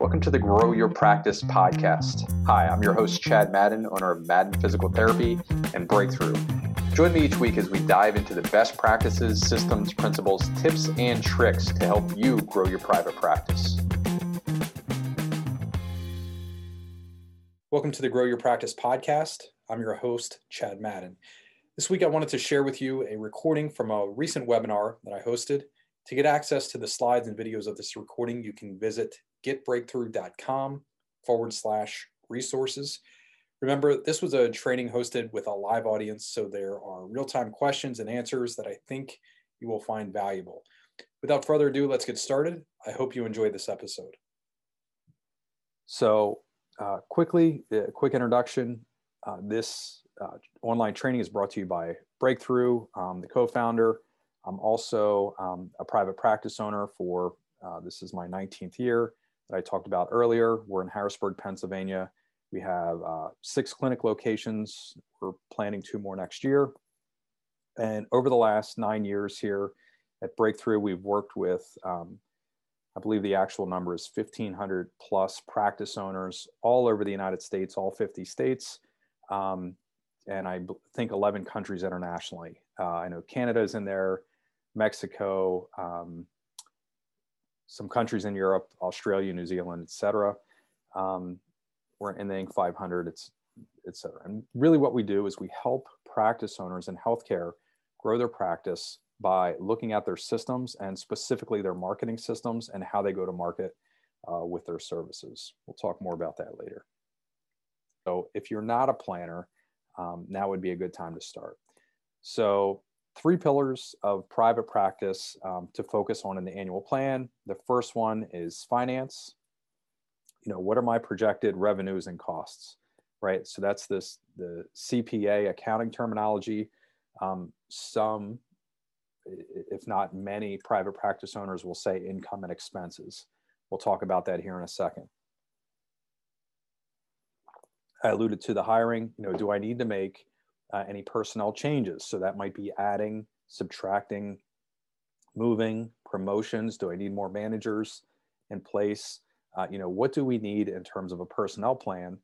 Welcome to the Grow Your Practice podcast. Hi, I'm your host, Chad Madden, owner of Madden Physical Therapy and Breakthrough. Join me each week as we dive into the best practices, systems, principles, tips, and tricks to help you grow your private practice. Welcome to the Grow Your Practice podcast. I'm your host, Chad Madden. This week, I wanted to share with you a recording from a recent webinar that I hosted. To get access to the slides and videos of this recording, you can visit getbreakthrough.com forward slash resources. Remember, this was a training hosted with a live audience, so there are real time questions and answers that I think you will find valuable. Without further ado, let's get started. I hope you enjoyed this episode. So, uh, quickly, a quick introduction. Uh, this uh, online training is brought to you by Breakthrough, um, the co founder. I'm also um, a private practice owner for uh, this is my 19th year that I talked about earlier. We're in Harrisburg, Pennsylvania. We have uh, six clinic locations. We're planning two more next year. And over the last nine years here at Breakthrough, we've worked with, um, I believe the actual number is 1,500 plus practice owners all over the United States, all 50 states, um, and I think 11 countries internationally. Uh, I know Canada is in there, Mexico, um, some countries in Europe, Australia, New Zealand, etc. Um, we're in the Inc. 500, it's etc. And really, what we do is we help practice owners in healthcare grow their practice by looking at their systems and specifically their marketing systems and how they go to market uh, with their services. We'll talk more about that later. So, if you're not a planner, um, now would be a good time to start. So, three pillars of private practice um, to focus on in the annual plan. The first one is finance. You know, what are my projected revenues and costs, right? So that's this the CPA accounting terminology. Um, some, if not many, private practice owners will say income and expenses. We'll talk about that here in a second. I alluded to the hiring. You know, do I need to make uh, any personnel changes. So that might be adding, subtracting, moving, promotions. Do I need more managers in place? Uh, you know, what do we need in terms of a personnel plan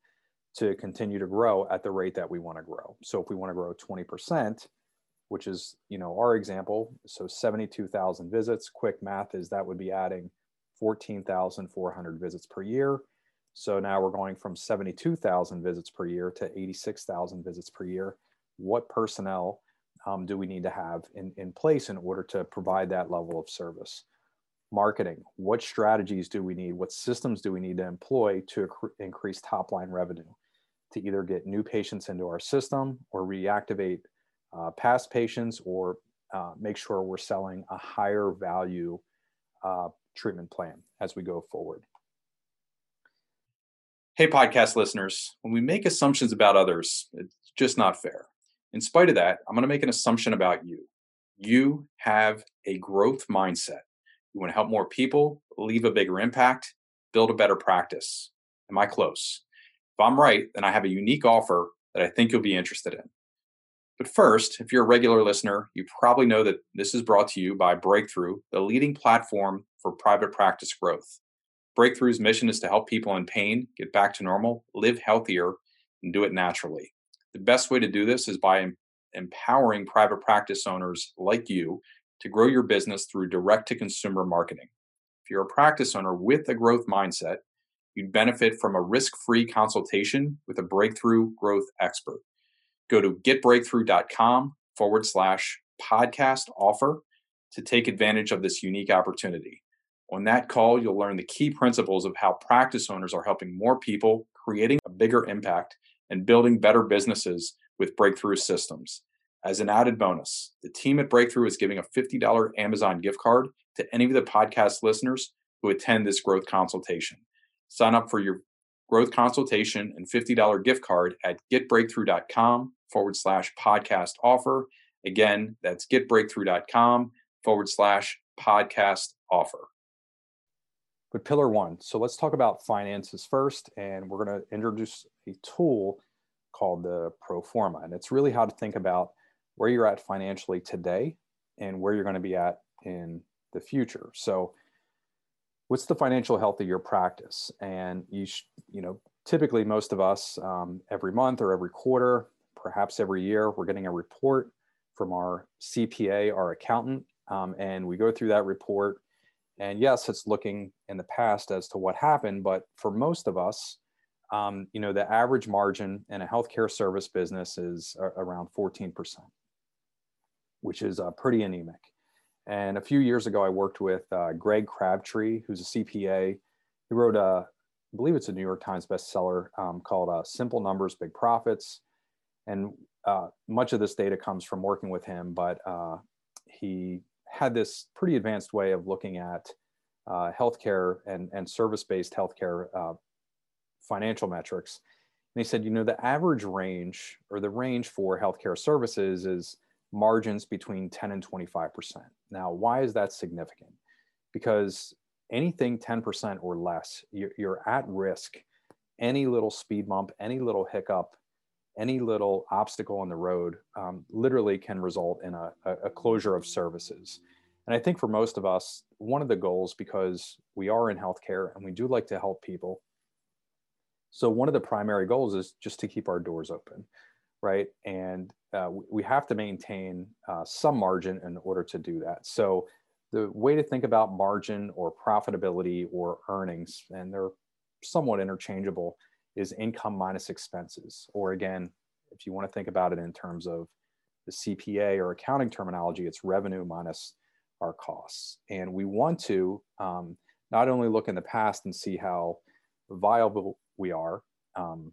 to continue to grow at the rate that we want to grow? So if we want to grow 20%, which is, you know, our example, so 72,000 visits, quick math is that would be adding 14,400 visits per year. So now we're going from 72,000 visits per year to 86,000 visits per year what personnel um, do we need to have in, in place in order to provide that level of service? Marketing, what strategies do we need? What systems do we need to employ to increase top line revenue? To either get new patients into our system or reactivate uh, past patients or uh, make sure we're selling a higher value uh, treatment plan as we go forward. Hey, podcast listeners, when we make assumptions about others, it's just not fair. In spite of that, I'm going to make an assumption about you. You have a growth mindset. You want to help more people, leave a bigger impact, build a better practice. Am I close? If I'm right, then I have a unique offer that I think you'll be interested in. But first, if you're a regular listener, you probably know that this is brought to you by Breakthrough, the leading platform for private practice growth. Breakthrough's mission is to help people in pain get back to normal, live healthier, and do it naturally. The best way to do this is by empowering private practice owners like you to grow your business through direct to consumer marketing. If you're a practice owner with a growth mindset, you'd benefit from a risk free consultation with a breakthrough growth expert. Go to getbreakthrough.com forward slash podcast offer to take advantage of this unique opportunity. On that call, you'll learn the key principles of how practice owners are helping more people, creating a bigger impact, and building better businesses with Breakthrough Systems. As an added bonus, the team at Breakthrough is giving a $50 Amazon gift card to any of the podcast listeners who attend this growth consultation. Sign up for your growth consultation and $50 gift card at getbreakthrough.com forward slash podcast offer. Again, that's getbreakthrough.com forward slash podcast offer. But pillar one. So let's talk about finances first, and we're going to introduce a tool called the pro forma. And it's really how to think about where you're at financially today and where you're going to be at in the future. So what's the financial health of your practice? And you, sh- you know, typically most of us um, every month or every quarter, perhaps every year, we're getting a report from our CPA, our accountant, um, and we go through that report. And yes, it's looking in the past as to what happened, but for most of us, um, you know, the average margin in a healthcare service business is around 14%, which is uh, pretty anemic. And a few years ago, I worked with uh, Greg Crabtree, who's a CPA. He wrote a, I believe it's a New York Times bestseller um, called uh, Simple Numbers, Big Profits. And uh, much of this data comes from working with him, but uh, he had this pretty advanced way of looking at uh, healthcare and, and service-based healthcare uh, financial metrics. And he said, you know, the average range or the range for healthcare services is margins between 10 and 25%. Now, why is that significant? Because anything 10% or less, you're, you're at risk. Any little speed bump, any little hiccup, any little obstacle on the road um, literally can result in a, a, closure of services. And I think for most of us, one of the goals, because we are in healthcare and we do like to help people, so one of the primary goals is just to keep our doors open, right? And uh, we have to maintain uh, some margin in order to do that. So the way to think about margin or profitability or earnings, and they're somewhat interchangeable, is income minus expenses. Or again, if you want to think about it in terms of the CPA or accounting terminology, it's revenue minus our costs. And we want to um, not only look in the past and see how viable we are, um,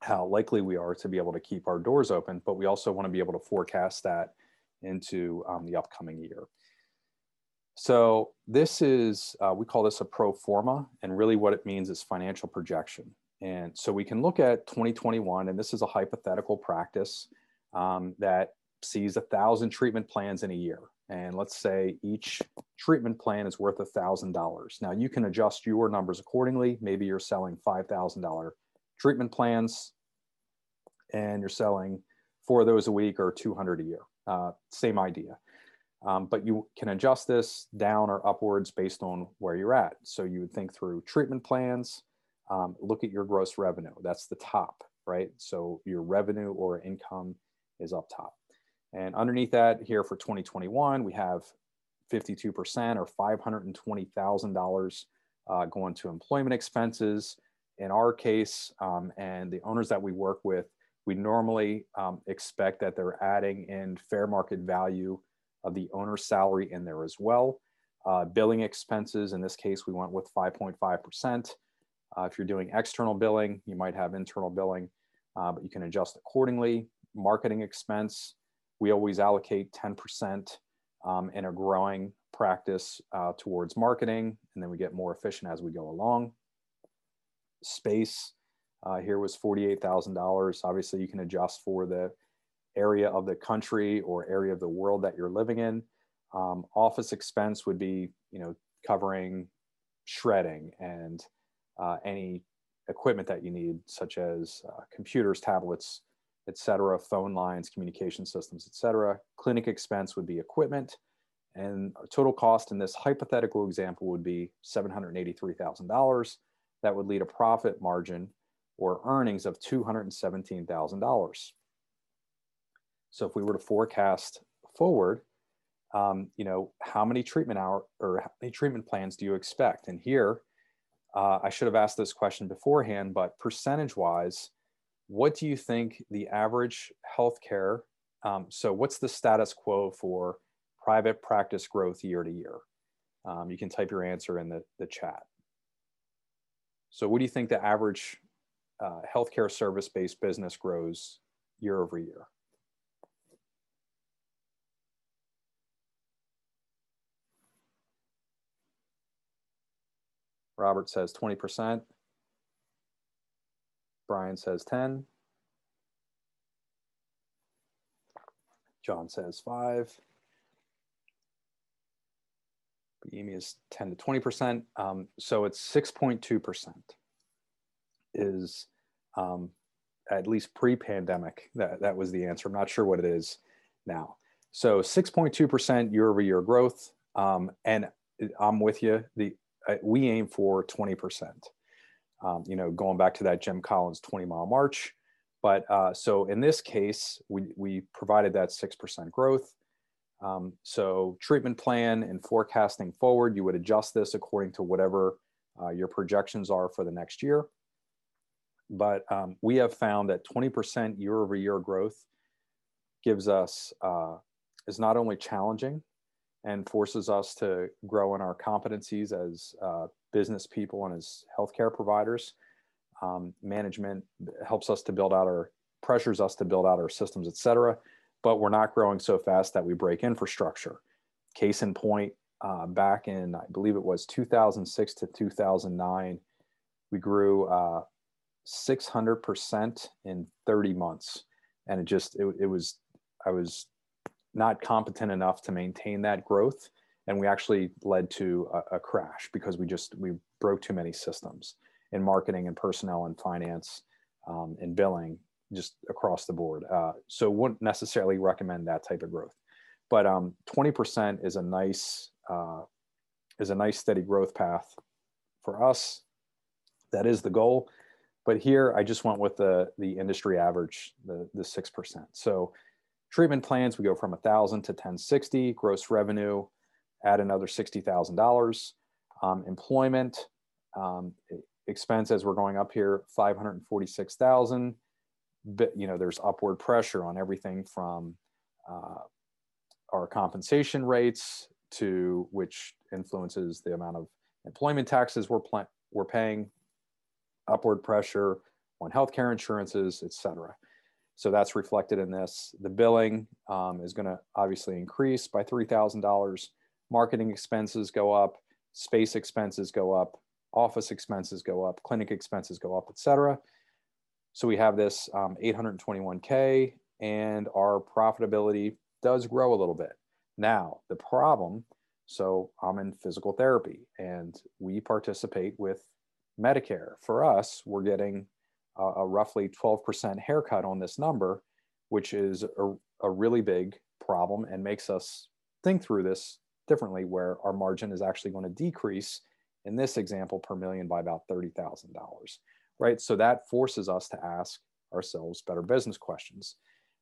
how likely we are to be able to keep our doors open, but we also want to be able to forecast that into um, the upcoming year. So this is, uh, we call this a pro forma, and really what it means is financial projection. And so we can look at 2021, and this is a hypothetical practice um, that sees a thousand treatment plans in a year. And let's say each treatment plan is worth a thousand dollars. Now you can adjust your numbers accordingly. Maybe you're selling five thousand dollar treatment plans, and you're selling four of those a week or 200 a year. Uh, same idea. Um, but you can adjust this down or upwards based on where you're at. So you would think through treatment plans, um, look at your gross revenue. That's the top, right? So your revenue or income is up top. And underneath that here for 2021, we have 52% or $520,000 uh, going to employment expenses. In our case, um, and the owners that we work with, we normally um, expect that they're adding in fair market value of the owner's salary in there as well. Uh, billing expenses, in this case, we went with 5.5%. Uh, if you're doing external billing, you might have internal billing, uh, but you can adjust accordingly. Marketing expense, we always allocate 10% um, in a growing practice uh, towards marketing, and then we get more efficient as we go along. Space uh, here was $48,000. Obviously, you can adjust for the area of the country or area of the world that you're living in. Um, office expense would be, you know, covering shredding and uh, any equipment that you need, such as uh, computers, tablets, etc., phone lines, communication systems, etc. Clinic expense would be equipment. And total cost in this hypothetical example would be $783,000. That would lead a profit margin or earnings of $217,000. So if we were to forecast forward, um, you know, how many treatment hour or how many treatment plans do you expect? And here, uh, I should have asked this question beforehand, but percentage wise, what do you think the average healthcare? Um, so, what's the status quo for private practice growth year to year? Um, you can type your answer in the, the chat. So, what do you think the average uh, healthcare service based business grows year over year? Robert says 20%. Brian says 10. John says 5. Amy is 10 to 20%. Um, so it's 6.2% is um, at least pre-pandemic. That, that was the answer. I'm not sure what it is now. So 6.2% year over year growth. Um, and I'm with you. The we aim for 20%. Um, you know, going back to that Jim Collins 20 mile march. But uh, so in this case, we, we provided that 6% growth. Um, so treatment plan and forecasting forward, you would adjust this according to whatever uh, your projections are for the next year. But um, we have found that 20% year over year growth gives us, uh, is not only challenging and forces us to grow in our competencies as uh, business people and as healthcare providers. Um, management helps us to build out our, pressures us to build out our systems, et cetera. But we're not growing so fast that we break infrastructure. Case in point, uh, back in, I believe it was 2006 to 2009, we grew uh, 600% in 30 months. And it just, it, it was, I was not competent enough to maintain that growth. And we actually led to a, a crash because we just, we broke too many systems in marketing and personnel and finance um, and billing just across the board. Uh, so wouldn't necessarily recommend that type of growth. But um, 20% is a nice, uh, is a nice steady growth path for us. That is the goal. But here I just went with the, the industry average, the, the 6%. So treatment plans, we go from 1,000 to 1060, gross revenue, add another $60,000. Um, employment um, expense as we're going up here, 546,000. But, you know, there's upward pressure on everything from uh, our compensation rates to which influences the amount of employment taxes we're, we're paying upward pressure on healthcare insurances, et cetera. So that's reflected in this. The billing um, is going to obviously increase by $3,000. Marketing expenses go up, space expenses go up, office expenses go up, clinic expenses go up, et cetera. So we have this um, 821K and our profitability does grow a little bit. Now, the problem so I'm in physical therapy and we participate with Medicare. For us, we're getting a, roughly 12% haircut on this number, which is a, a really big problem and makes us think through this differently, where our margin is actually going to decrease in this example per million by about $30,000, right? So that forces us to ask ourselves better business questions.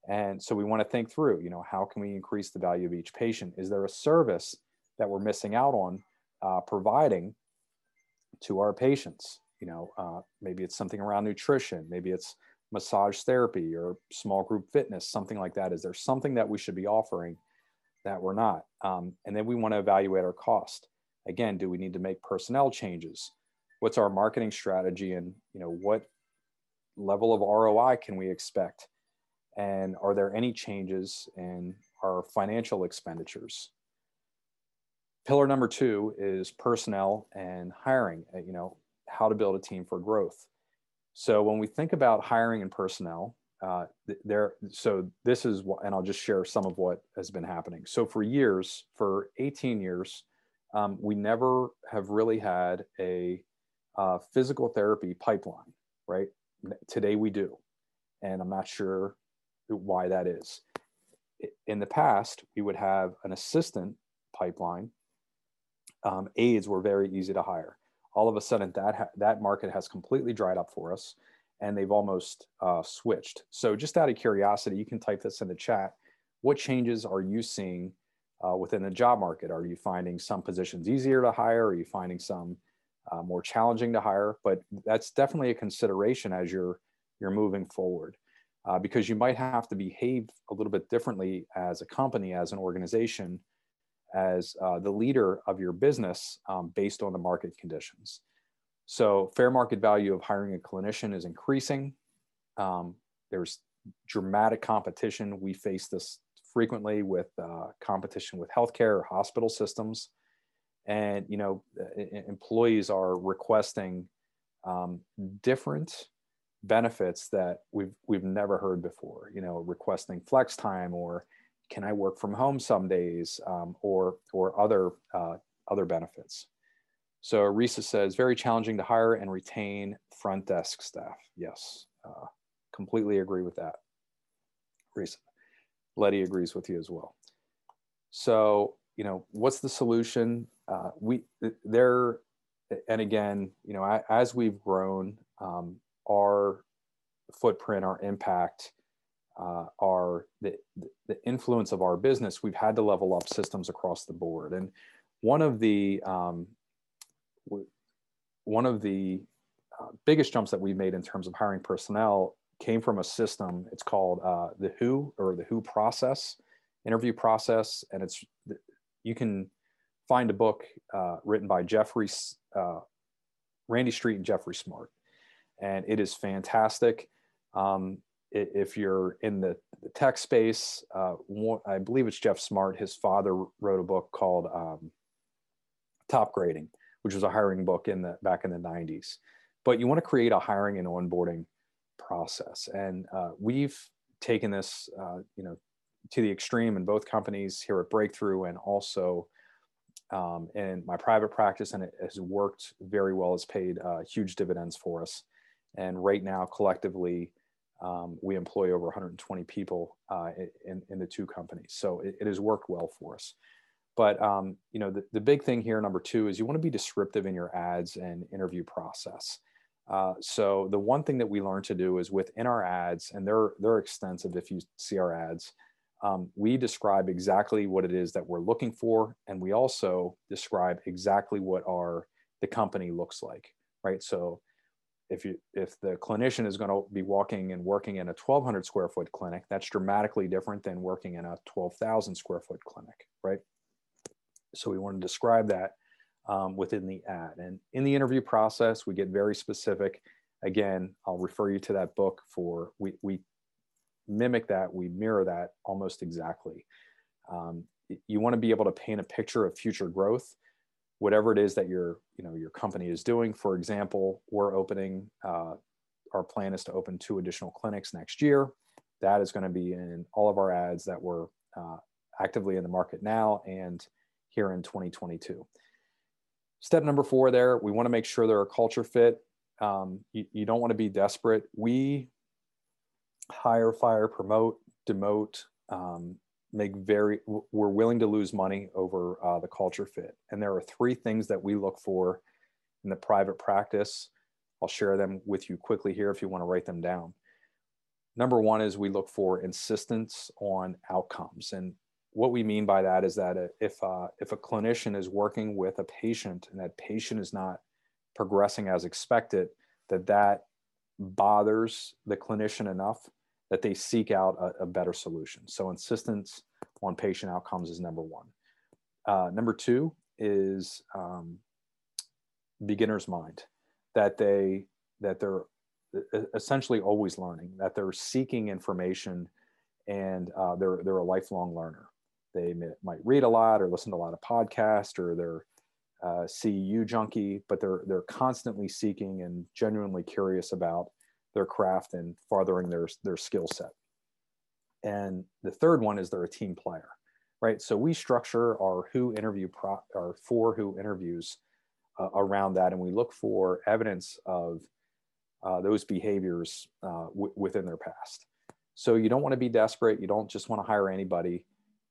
And so we want to think through, you know, how can we increase the value of each patient? Is there a service that we're missing out on uh, providing to our patients. You know, uh, maybe it's something around nutrition, maybe it's massage therapy or small group fitness, something like that. Is there something that we should be offering that we're not? Um, and then we want to evaluate our cost. Again, do we need to make personnel changes? What's our marketing strategy, and you know what level of ROI can we expect? And are there any changes in our financial expenditures? pillar number two is personnel and hiring uh, you know how to build a team for growth. So when we think about hiring and personnel uh, there so this is what and i'll just share some of what has been happening. So for years for 18 years um, we never have really had a uh, physical therapy pipeline right? Today we do and i'm not sure why that is. In the past we would have an assistant pipeline um, aides were very easy to hire. All of a sudden, that ha- that market has completely dried up for us, and they've almost uh, switched. So, just out of curiosity, you can type this in the chat. What changes are you seeing uh, within the job market? Are you finding some positions easier to hire? Are you finding some uh, more challenging to hire? But that's definitely a consideration as you're you're moving forward, uh, because you might have to behave a little bit differently as a company, as an organization, as uh, the leader of your business um, based on the market conditions. So, fair market value of hiring a clinician is increasing. Um, there's dramatic competition. We face this frequently with uh, competition with healthcare or hospital systems, and you know, employees are requesting um, different benefits that we've we've never heard before. You know, requesting flex time or can I work from home some days um, or, or other, uh, other benefits. So Risa says, very challenging to hire and retain front desk staff. Yes, uh, completely agree with that. Risa. Letty agrees with you as well. So, you know, what's the solution? Uh, we there and again, you know, as we've grown, um, our footprint, our impact, uh, our the, the influence of our business, we've had to level up systems across the board. And one of the um, one of the uh, biggest jumps that we've made in terms of hiring personnel came from a system. It's called uh, the Who or the Who process, interview process, and it's you can find a book uh, written by Jeffrey uh, Randy Street and Jeffrey Smart, and it is fantastic. Um, if you're in the, tech space, uh, I believe it's Jeff Smart. His father wrote a book called um, Topgrading, which was a hiring book in the back in the 90s. But you want to create a hiring and onboarding process, and uh, we've taken this, uh, you know, to the extreme in both companies here at Breakthrough and also um, in my private practice, and it has worked very well. It's paid uh, huge dividends for us. And right now, collectively, um, we employ over 120 people uh, in, in the two companies. So it, it has worked well for us. But um, you know, the, the big thing here, number two, is you want to be descriptive in your ads and interview process. Uh, so the one thing that we learned to do is within our ads, and they're they're extensive if you see our ads, um, we describe exactly what it is that we're looking for, and we also describe exactly what our the company looks like, right? So if you if the clinician is going to be walking and working in a 1200 square foot clinic that's dramatically different than working in a 12,000 square foot clinic right? So we want to describe that um, within the ad. And in the interview process we get very specific. Again i'll refer you to that book for we, we mimic that we mirror that almost exactly. Um, you want to be able to paint a picture of future growth whatever it is that your you know your company is doing. For example, we're opening. Uh, our plan is to open two additional clinics next year. That is going to be in all of our ads that we're uh, actively in the market now and here in 2022. Step number four there, we want to make sure they're a culture fit. Um, you, you don't want to be desperate. We hire, fire, promote, demote, um, make very we're willing to lose money over uh, the culture fit. And there are three things that we look for in the private practice. I'll share them with you quickly here if you want to write them down. Number one is we look for insistence on outcomes. And what we mean by that is that if uh, if a clinician is working with a patient and that patient is not progressing as expected that that bothers the clinician enough that they seek out a, a better solution. So insistence on patient outcomes is number one. Uh, number two is um, beginner's mind, that they that they're essentially always learning, that they're seeking information, and uh, they're they're a lifelong learner. They may, might read a lot or listen to a lot of podcasts or they're uh, CEU junkie, but they're they're constantly seeking and genuinely curious about their craft and farthering their their skill set. And the third one is they're a team player, right? So we structure our who interview pro, our for who interviews uh, around that, and we look for evidence of uh, those behaviors uh, w- within their past. So you don't want to be desperate. You don't just want to hire anybody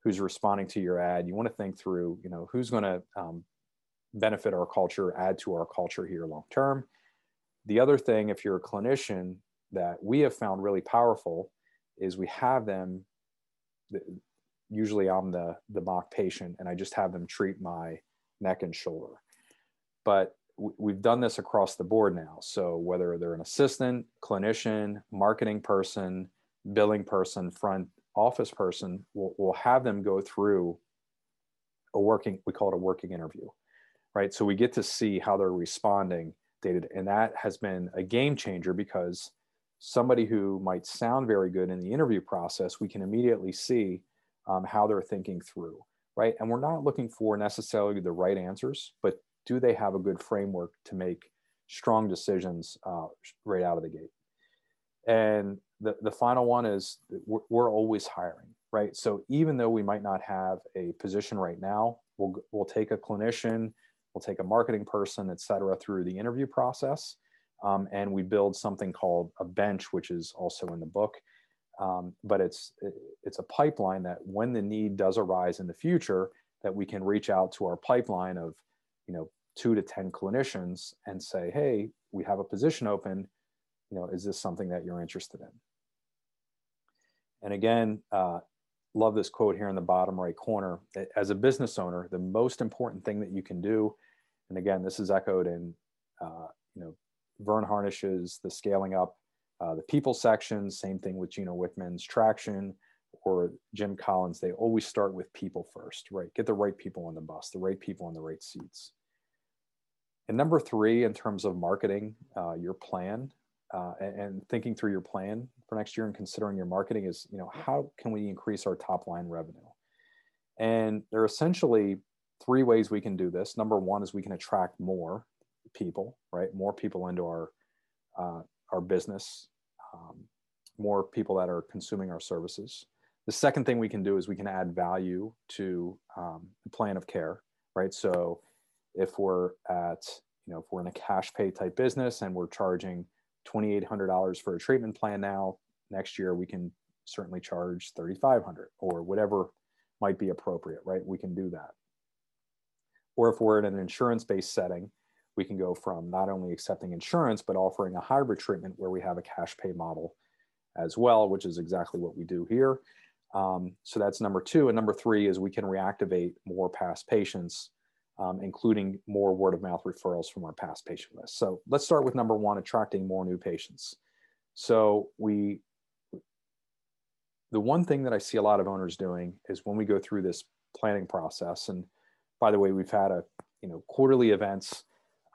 who's responding to your ad. You want to think through, you know, who's going to um, benefit our culture, add to our culture here long term, the other thing, if you're a clinician, that we have found really powerful is we have them. Usually, I'm the the mock patient, and I just have them treat my neck and shoulder. But we've done this across the board now. So whether they're an assistant, clinician, marketing person, billing person, front office person, we'll, we'll have them go through a working. We call it a working interview, right? So we get to see how they're responding dated. And that has been a game changer because somebody who might sound very good in the interview process, we can immediately see um, how they're thinking through, right? And we're not looking for necessarily the right answers, but do they have a good framework to make strong decisions uh, right out of the gate? And the, the final one is we're, we're always hiring, right? So even though we might not have a position right now, we'll, we'll take a clinician We'll take a marketing person, et cetera, through the interview process. Um, and we build something called a bench, which is also in the book. Um, but it's it's a pipeline that when the need does arise in the future, that we can reach out to our pipeline of, you know, two to 10 clinicians and say, hey, we have a position open. You know, is this something that you're interested in? And again, uh, love this quote here in the bottom right corner. As a business owner, the most important thing that you can do, and again, this is echoed in, uh, you know, Verne Harnish's The Scaling Up, uh, the people section, same thing with Gino Wickman's Traction or Jim Collins. They always start with people first, right? Get the right people on the bus, the right people in the right seats. And number three, in terms of marketing uh, your plan uh, and, and, thinking through your plan for next year and considering your marketing is, you know, how can we increase our top line revenue? And there are essentially three ways we can do this. Number one is we can attract more people, right? More people into our uh, our business, um, more people that are consuming our services. The second thing we can do is we can add value to um, the plan of care, right? So if we're at, you know, if we're in a cash pay type business and we're charging $2,800 for a treatment plan now, next year we can certainly charge 3,500 or whatever might be appropriate, right? We can do that. Or if we're in an insurance based setting, we can go from not only accepting insurance, but offering a hybrid treatment where we have a cash pay model as well, which is exactly what we do here. Um, so that's number two. And number three is we can reactivate more past patients um, including more word of mouth referrals from our past patient list. So let's start with number one, attracting more new patients. So we, the one thing that I see a lot of owners doing is when we go through this planning process, and by the way, we've had a, you know, quarterly events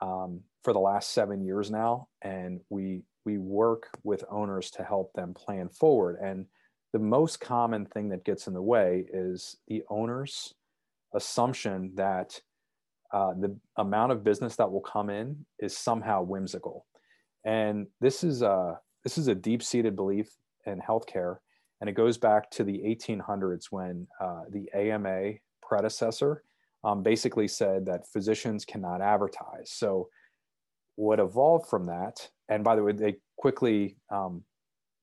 um, for the last seven years now, and we, we work with owners to help them plan forward. And the most common thing that gets in the way is the owner's assumption that uh, the amount of business that will come in is somehow whimsical. And this is a, this is a deep seated belief in healthcare. And it goes back to the 1800s when uh, the AMA predecessor um, basically said that physicians cannot advertise. So, what evolved from that, and by the way, they quickly um,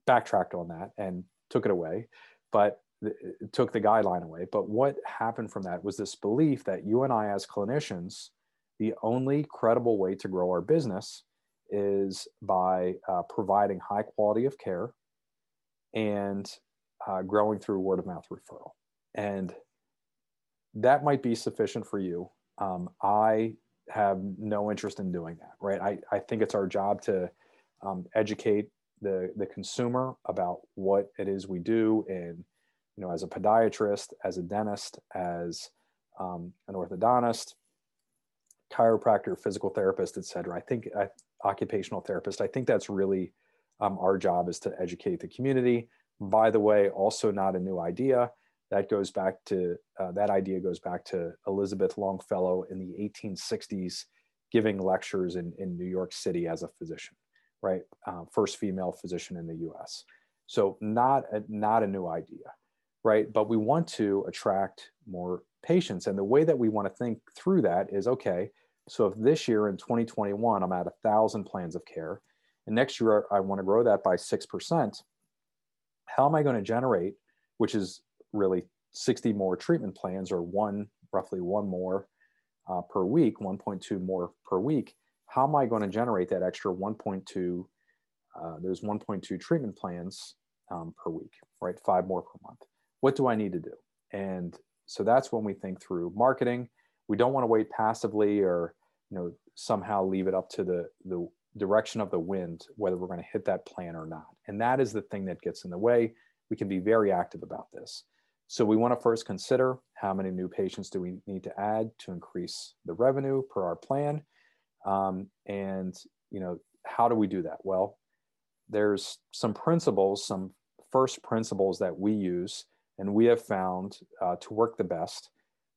backtracked on that and took it away. But took the guideline away. But what happened from that was this belief that you and I, as clinicians, the only credible way to grow our business is by uh, providing high quality of care and uh, growing through word of mouth referral. And that might be sufficient for you. Um, I have no interest in doing that, right? I, I think it's our job to um, educate the, the consumer about what it is we do and you know, as a podiatrist, as a dentist, as um, an orthodontist, chiropractor, physical therapist, et cetera. I think uh, occupational therapist. I think that's really um, our job is to educate the community. By the way, also not a new idea. That goes back to uh, that idea goes back to Elizabeth Longfellow in the 1860s, giving lectures in, in New York City as a physician, right? Uh, first female physician in the U.S. So not a, not a new idea right? But we want to attract more patients. And the way that we want to think through that is okay, so if this year in 2021, I'm at a thousand plans of care, and next year I want to grow that by 6%, how am I going to generate, which is really 60 more treatment plans or one, roughly one more uh, per week, 1.2 more per week? How am I going to generate that extra 1.2? Uh, there's 1.2 treatment plans um, per week, right? Five more per month what do I need to do? And so that's when we think through marketing. We don't want to wait passively or you know somehow leave it up to the the direction of the wind whether we're going to hit that plan or not. And that is the thing that gets in the way. We can be very active about this. So we want to first consider how many new patients do we need to add to increase the revenue per our plan, um, and you know how do we do that? Well, there's some principles, some first principles that we use and we have found uh, to work the best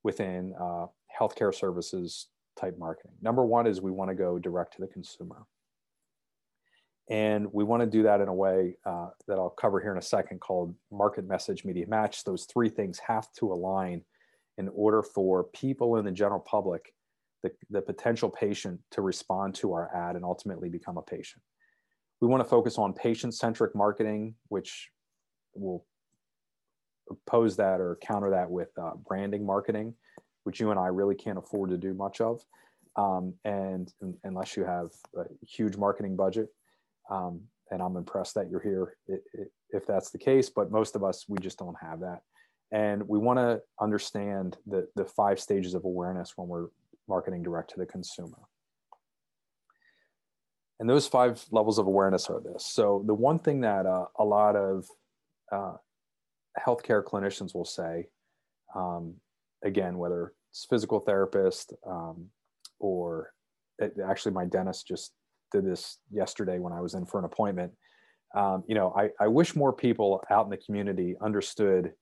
within uh, healthcare services type marketing. Number one is we want to go direct to the consumer. And we want to do that in a way uh, that I'll cover here in a second called market message media match. Those three things have to align in order for people in the general public, the, the potential patient, to respond to our ad and ultimately become a patient. We want to focus on patient centric marketing, which will oppose that or counter that with uh, branding marketing, which you and I really can't afford to do much of. Um, and, and, unless you have a huge marketing budget, um, and I'm impressed that you're here if that's the case, but most of us, we just don't have that. And we want to understand the, the five stages of awareness when we're marketing direct to the consumer. And those five levels of awareness are this. So, the one thing that uh, a lot of uh, healthcare clinicians will say, um, again, whether it's physical therapist um, or it, actually my dentist just did this yesterday when I was in for an appointment. Um, you know, I, I wish more people out in the community understood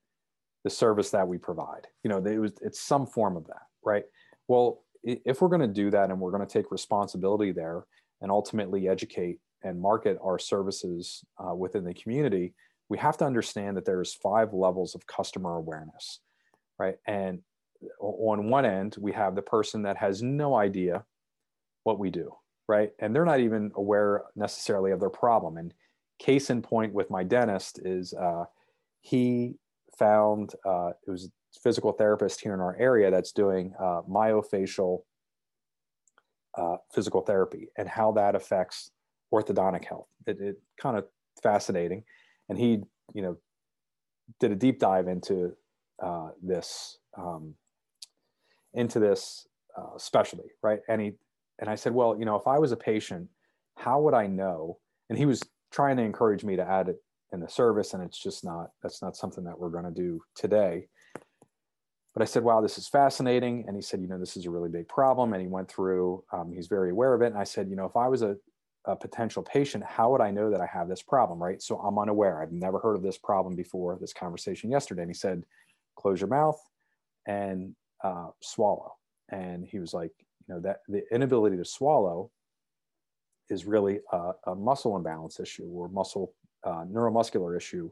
the service that we provide. You know, it was it's some form of that, right? Well, if we're going to do that and we're going to take responsibility there and ultimately educate and market our services uh, within the community, we have to understand that there's five levels of customer awareness, right? And on one end, we have the person that has no idea what we do, right? And they're not even aware necessarily of their problem. And case in point with my dentist is uh, he found uh, it was a physical therapist here in our area that's doing uh, myofacial uh, physical therapy and how that affects orthodontic health. It, it kind of fascinating, and he you know did a deep dive into uh, this um, into this uh, specialty, right? And he and I said, well, you know, if I was a patient, how would I know? And he was trying to encourage me to add it in the service, and it's just not. That's not something that we're going to do today. But I said, wow, this is fascinating. And he said, you know, this is a really big problem. And he went through. Um, he's very aware of it. And I said, you know, if I was a a potential patient, how would I know that I have this problem, right? So I'm unaware. I've never heard of this problem before this conversation yesterday. And he said, close your mouth and uh, swallow. And he was like, you know, that the inability to swallow is really a, a muscle imbalance issue or muscle uh, neuromuscular issue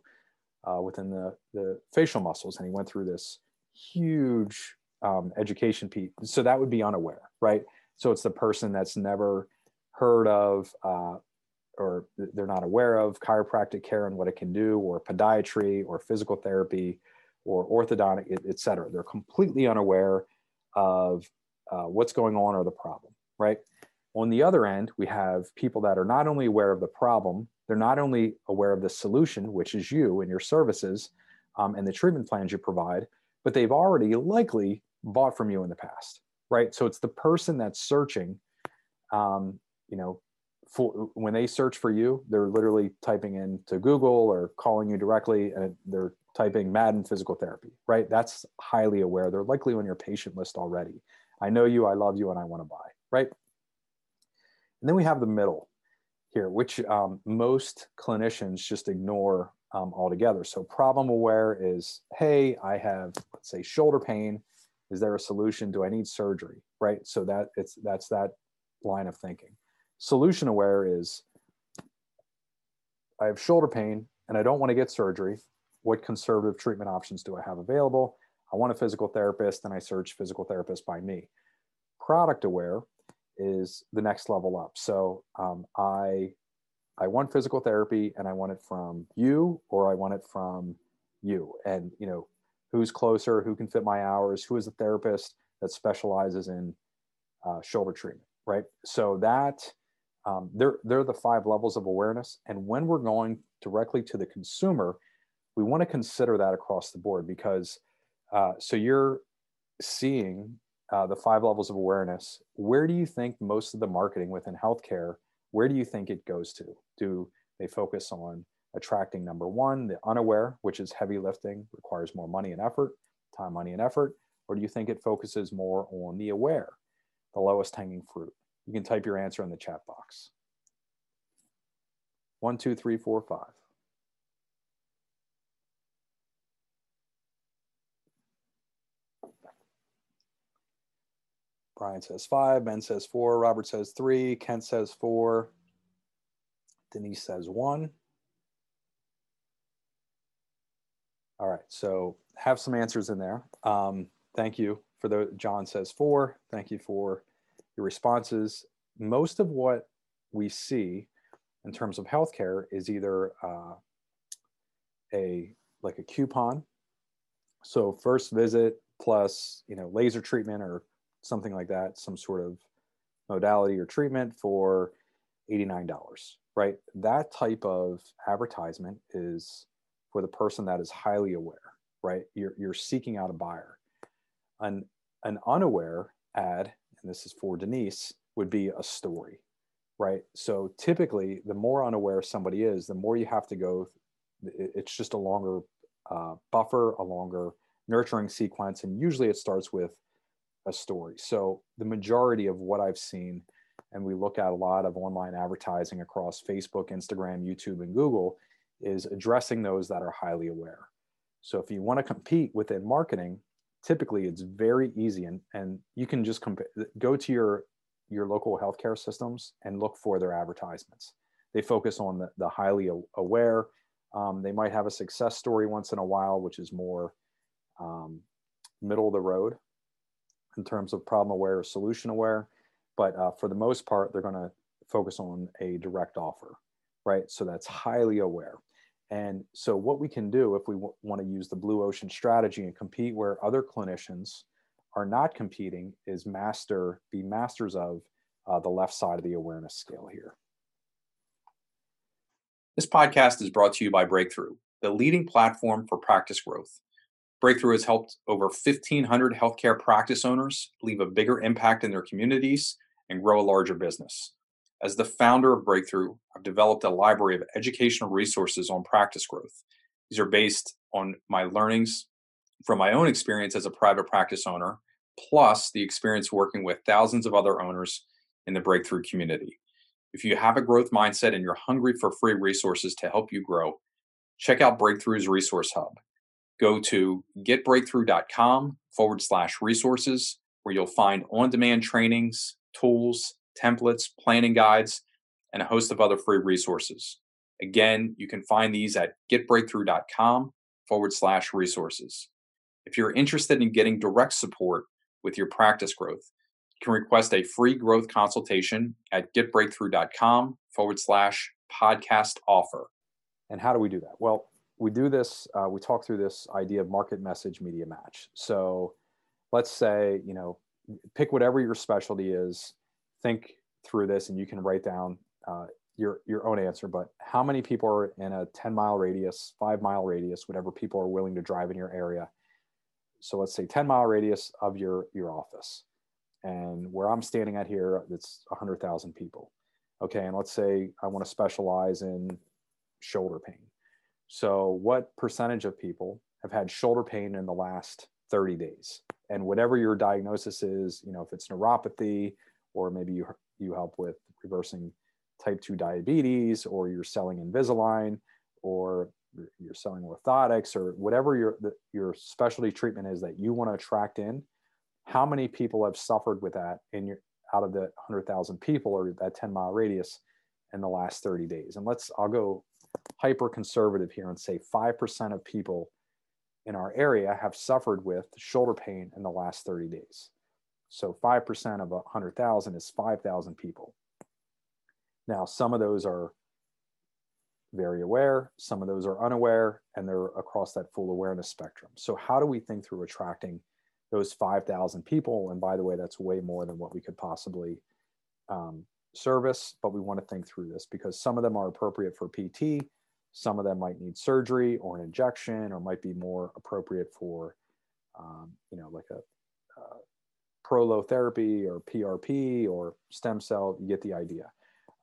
uh, within the, the facial muscles. And he went through this huge um, education piece. So that would be unaware, right? So it's the person that's never heard of uh, or they're not aware of chiropractic care and what it can do, or podiatry, or physical therapy, or orthodontic, et cetera. They're completely unaware of uh, what's going on or the problem, right? On the other end, we have people that are not only aware of the problem, they're not only aware of the solution, which is you and your services um, and the treatment plans you provide, but they've already likely bought from you in the past, right? So it's the person that's searching um, you know, when they search for you, they're literally typing into Google or calling you directly, and they're typing Madden physical therapy, right? That's highly aware. They're likely on your patient list already. I know you, I love you, and I want to buy, right? And then we have the middle here, which um, most clinicians just ignore um, altogether. So problem aware is, hey, I have, let's say, shoulder pain. Is there a solution? Do I need surgery? Right. So that it's that's that line of thinking. Solution aware is I have shoulder pain and I don't want to get surgery. What conservative treatment options do I have available? I want a physical therapist and I search physical therapist by me. Product aware is the next level up. So um, I I want physical therapy and I want it from you or I want it from you. And you know, who's closer, who can fit my hours, who is a therapist that specializes in uh, shoulder treatment, right? So that um, they're, they're the five levels of awareness. And when we're going directly to the consumer, we want to consider that across the board because uh, so you're seeing uh, the five levels of awareness. Where do you think most of the marketing within healthcare, where do you think it goes to? Do they focus on attracting number one, the unaware, which is heavy lifting, requires more money and effort, time, money, and effort? Or do you think it focuses more on the aware, the lowest hanging fruit? You can type your answer in the chat box. One, two, three, four, five. Brian says five, Ben says four, Robert says three, Kent says four, Denise says one. All right, so have some answers in there. Um, thank you for the, John says four. Thank you for your responses. Most of what we see in terms of healthcare is either uh, a like a coupon. So first visit plus you know laser treatment or something like that, some sort of modality or treatment for $89, right? That type of advertisement is for the person that is highly aware, right? You're, you're seeking out a buyer. An, an unaware ad, and this is for Denise, would be a story, right? So typically, the more unaware somebody is, the more you have to go. It's just a longer uh, buffer, a longer nurturing sequence, and usually it starts with a story. So the majority of what I've seen, and we look at a lot of online advertising across Facebook, Instagram, YouTube, and Google, is addressing those that are highly aware. So if you want to compete within marketing, typically it's very easy and, and you can just go to your your local healthcare systems and look for their advertisements. They focus on the, the highly aware. Um, they might have a success story once in a while, which is more um, middle of the road in terms of problem aware or solution aware. But uh, for the most part, they're going to focus on a direct offer, right? So that's highly aware. And so, what we can do if we w- want to use the blue ocean strategy and compete where other clinicians are not competing is master, be masters of uh, the left side of the awareness scale here. This podcast is brought to you by Breakthrough, the leading platform for practice growth. Breakthrough has helped over 1,500 healthcare practice owners leave a bigger impact in their communities and grow a larger business. As the founder of Breakthrough, I've developed a library of educational resources on practice growth. These are based on my learnings from my own experience as a private practice owner, plus the experience working with thousands of other owners in the breakthrough community. If you have a growth mindset and you're hungry for free resources to help you grow, check out Breakthrough's Resource Hub. Go to getbreakthrough.com forward slash resources, where you'll find on demand trainings, tools, templates, planning guides, and a host of other free resources. Again, you can find these at getbreakthrough.com forward slash resources. If you're interested in getting direct support with your practice growth, you can request a free growth consultation at getbreakthrough.com forward slash podcast offer. And how do we do that? Well, we do this, uh, we talk through this idea of market message media match. So let's say, you know, pick whatever your specialty is, think through this, and you can write down uh, your, your own answer. But how many people are in a 10 mile radius, five mile radius, whatever people are willing to drive in your area? so let's say 10 mile radius of your your office and where i'm standing at here it's 100000 people okay and let's say i want to specialize in shoulder pain so what percentage of people have had shoulder pain in the last 30 days and whatever your diagnosis is you know if it's neuropathy or maybe you you help with reversing type 2 diabetes or you're selling invisalign or you're selling orthotics or whatever your your specialty treatment is that you want to attract in how many people have suffered with that in your out of the 100,000 people or that 10 mile radius in the last 30 days? And let's I'll go hyper conservative here and say 5% of people in our area have suffered with shoulder pain in the last 30 days so 5% of 100,000 is 5,000 people now some of those are very aware, some of those are unaware, and they're across that full awareness spectrum. So, how do we think through attracting those 5,000 people? And by the way, that's way more than what we could possibly um, service, but we want to think through this because some of them are appropriate for PT, some of them might need surgery or an injection, or might be more appropriate for, um, you know, like a uh, prolotherapy or PRP or stem cell. You get the idea.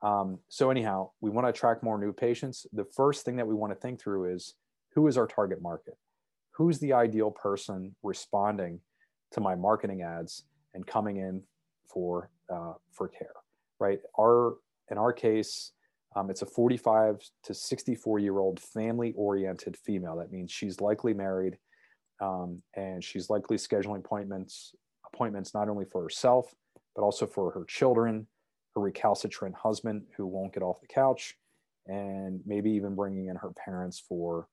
Um, so anyhow, we want to attract more new patients. The first thing that we want to think through is who is our target market? Who's the ideal person responding to my marketing ads and coming in for uh, for care, right? Our in our case, um, it's a 45 to 64 year old family oriented female. That means she's likely married, um, and she's likely scheduling appointments appointments not only for herself but also for her children her recalcitrant husband who won't get off the couch, and maybe even bringing in her parents for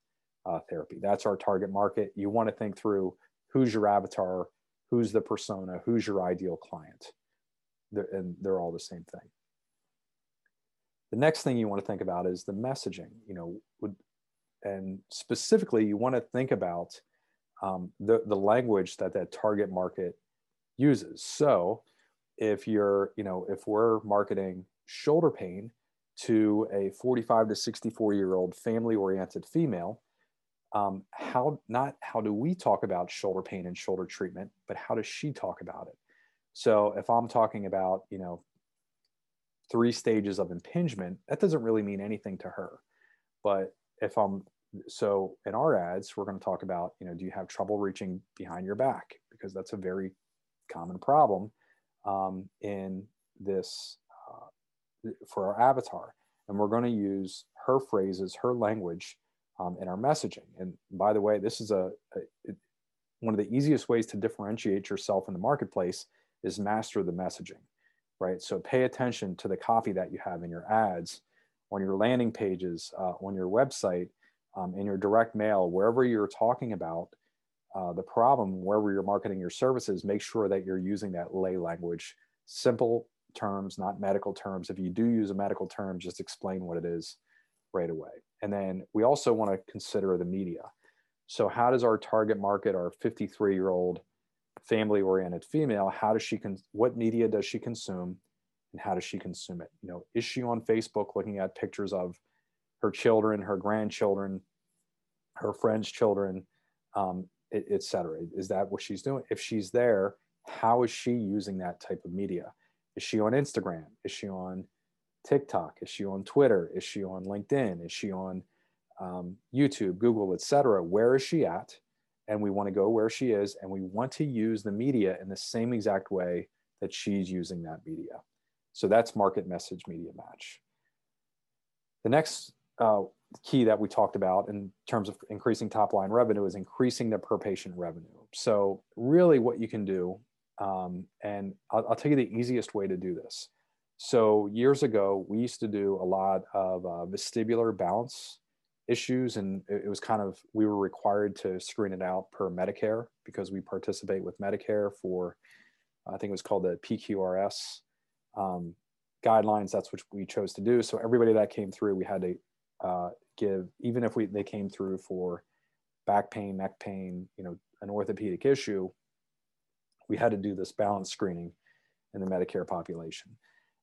uh, therapy. That's our target market. You want to think through who's your avatar, who's the persona, who's your ideal client. They're, and they're all the same thing. The next thing you want to think about is the messaging. You know, would, and specifically, you want to think about um, the the language that that target market uses. So, if you're, you know, if we're marketing shoulder pain to a 45 to 64 year old family oriented female, um, how not how do we talk about shoulder pain and shoulder treatment, but how does she talk about it? So if I'm talking about, you know, three stages of impingement, that doesn't really mean anything to her. But if I'm so in our ads, we're going to talk about, you know, do you have trouble reaching behind your back? Because that's a very common problem um, in this uh, for our avatar. And we're going to use her phrases, her language um, in our messaging. And by the way, this is a, a one of the easiest ways to differentiate yourself in the marketplace is master the messaging, right? So pay attention to the copy that you have in your ads, on your landing pages, uh, on your website, um, in your direct mail, wherever you're talking about uh, the problem, wherever you're marketing your services, make sure that you're using that lay language, simple terms, not medical terms. If you do use a medical term, just explain what it is right away. And then we also want to consider the media. So, how does our target market, our 53 year old family oriented female, how does she, con- what media does she consume and how does she consume it? You know, is she on Facebook looking at pictures of her children, her grandchildren, her friends' children, um, et cetera? Is that what she's doing? If she's there, how is she using that type of media? Is she on Instagram? Is she on TikTok? Is she on Twitter? Is she on LinkedIn? Is she on um, YouTube, Google, et cetera? Where is she at? And we want to go where she is, and we want to use the media in the same exact way that she's using that media. So that's market message media match. The next uh, key that we talked about in terms of increasing top line revenue is increasing the per patient revenue. So, really, what you can do, um, and I'll, I'll, tell you the easiest way to do this. So, years ago, we used to do a lot of uh, vestibular balance issues, and it, it was kind of we were required to screen it out per Medicare because we participate with Medicare for, I think it was called the PQRS um, guidelines. That's what we chose to do. So everybody that came through, we had to uh, give, even if we they came through for back pain, neck pain, you know, an orthopedic issue, we had to do this balance screening in the Medicare population,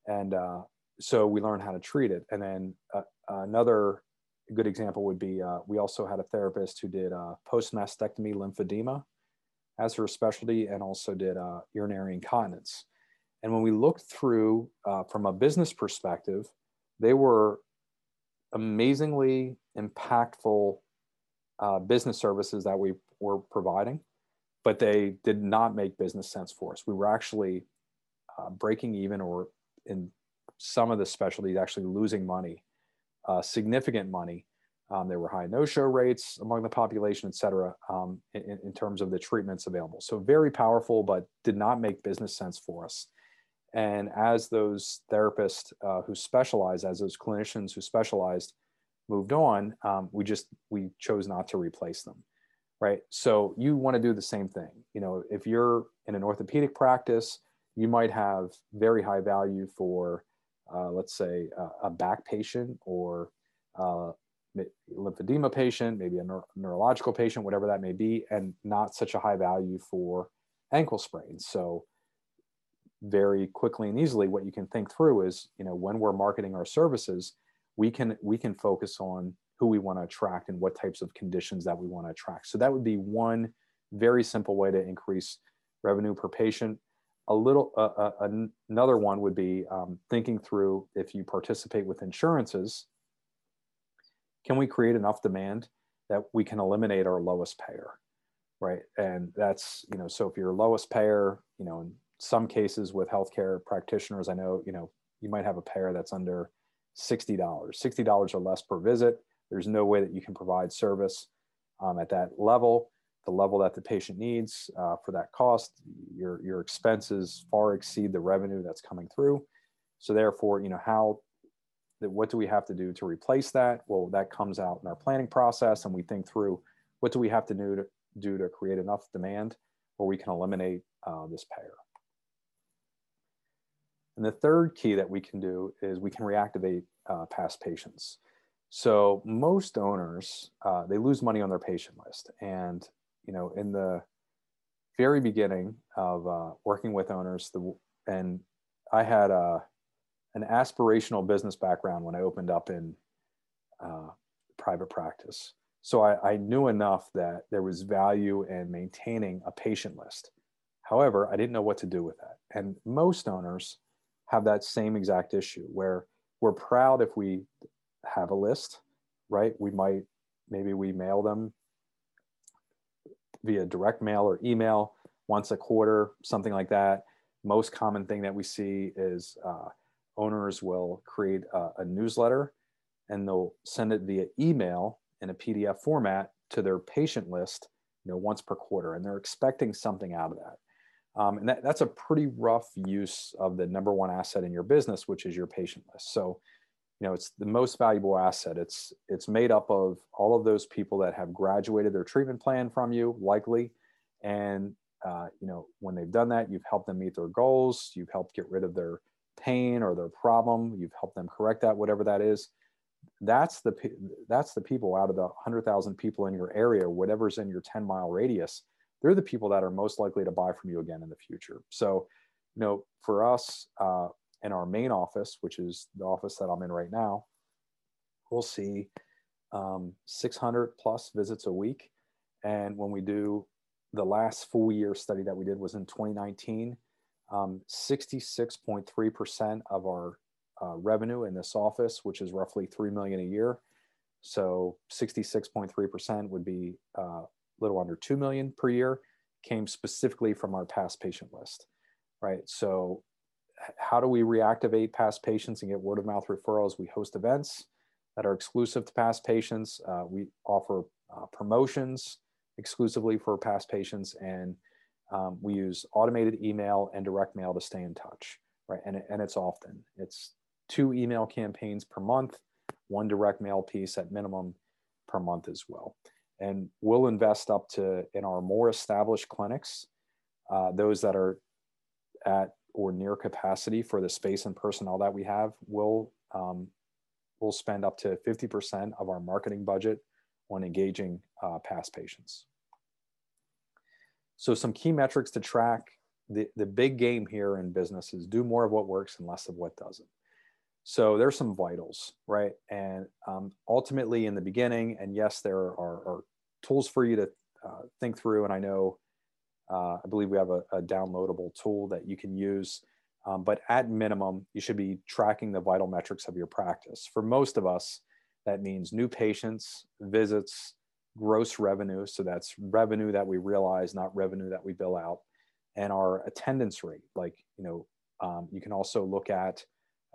and uh, so we learned how to treat it. And then uh, another good example would be uh, we also had a therapist who did uh, post mastectomy lymphedema as her specialty, and also did uh, urinary incontinence. And when we looked through from a business perspective, they were amazingly impactful uh, business services that we were providing, but they did not make business sense for us. We were actually uh, breaking even, or in some of the specialties, actually losing money, uh, significant money. Um, there were high no-show rates among the population, et cetera, um, in, in terms of the treatments available. So very powerful, but did not make business sense for us. And as those therapists uh, who specialize, as those clinicians who specialized moved on, um, we just, we chose not to replace them. Right. So you want to do the same thing. You know, if you're in an orthopedic practice, you might have very high value for, uh, let's say, a back patient or uh, lymphedema patient, maybe a neuro- neurological patient, whatever that may be, and not such a high value for ankle sprains. So very quickly and easily what you can think through is you know when we're marketing our services we can we can focus on who we want to attract and what types of conditions that we want to attract. So that would be one very simple way to increase revenue per patient. A little uh, uh, another one would be um, thinking through if you participate with insurances can we create enough demand that we can eliminate our lowest payer right? And that's you know so if you're lowest payer you know and some cases with healthcare practitioners, I know, you know, you might have a payer that's under $60, $60 or less per visit. There's no way that you can provide service um, at that level, the level that the patient needs uh, for that cost. Your, your expenses far exceed the revenue that's coming through. So therefore, you know, how, what do we have to do to replace that? Well, that comes out in our planning process and we think through what do we have to do to, do to create enough demand where we can eliminate uh, this payer. And the third key that we can do is we can reactivate uh, past patients. So most owners, uh, they lose money on their patient list. And, you know, in the very beginning of uh, working with owners, the, and I had a an aspirational business background when I opened up in uh, private practice. So I, I knew enough that there was value in maintaining a patient list. However, I didn't know what to do with that. And most owners have that same exact issue where we're proud if we have a list, right? We might, maybe we mail them via direct mail or email once a quarter, something like that. Most common thing that we see is uh, owners will create a, a newsletter and they'll send it via email in a PDF format to their patient list, you know, once per quarter, and they're expecting something out of that. Um, and that, that's a pretty rough use of the number one asset in your business, which is your patient list. So, you know, it's the most valuable asset. It's it's made up of all of those people that have graduated their treatment plan from you, likely, and uh, you know, when they've done that, you've helped them meet their goals. You've helped get rid of their pain or their problem. You've helped them correct that, whatever that is. That's the that's the people out of the hundred thousand people in your area, whatever's in your ten mile radius. They're the people that are most likely to buy from you again in the future. So, you know, for us uh, in our main office, which is the office that I'm in right now, we'll see um, 600 plus visits a week. And when we do the last full year study that we did was in 2019 um, 66.3% of our uh, revenue in this office, which is roughly 3 million a year. So 66.3% would be uh, little under 2 million per year came specifically from our past patient list, right? So how do we reactivate past patients and get word of mouth referrals? We host events that are exclusive to past patients. Uh, we offer uh, promotions exclusively for past patients and um, we use automated email and direct mail to stay in touch, right? And, and it's often. It's two email campaigns per month, one direct mail piece at minimum per month as well. And we'll invest up to, in our more established clinics, uh, those that are at or near capacity for the space and personnel that we have, we'll, um, we'll spend up to 50% of our marketing budget on engaging uh, past patients. So some key metrics to track. The, the big game here in business is do more of what works and less of what doesn't. So there's some vitals, right? And um, ultimately in the beginning, and yes, there are, are tools for you to uh, think through. And I know, uh, I believe we have a, a, downloadable tool that you can use. Um, but at minimum, you should be tracking the vital metrics of your practice. For most of us, that means new patients, visits, gross revenue. So that's revenue that we realize, not revenue that we bill out. And our attendance rate, like, you know, um, you can also look at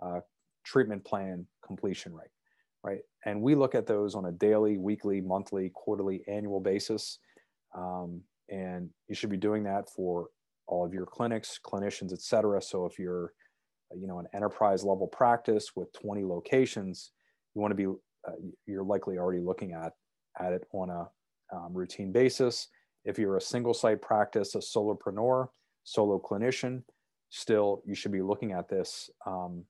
uh, treatment plan completion rate, right? And we look at those on a daily, weekly, monthly, quarterly, annual basis. Um, and you should be doing that for all of your clinics, clinicians, et cetera. So if you're, you know, an enterprise level practice with 20 locations, you want to be, uh, you're likely already looking at at it on a um, routine basis. If you're a single site practice, a solopreneur, solo clinician, still you should be looking at this um,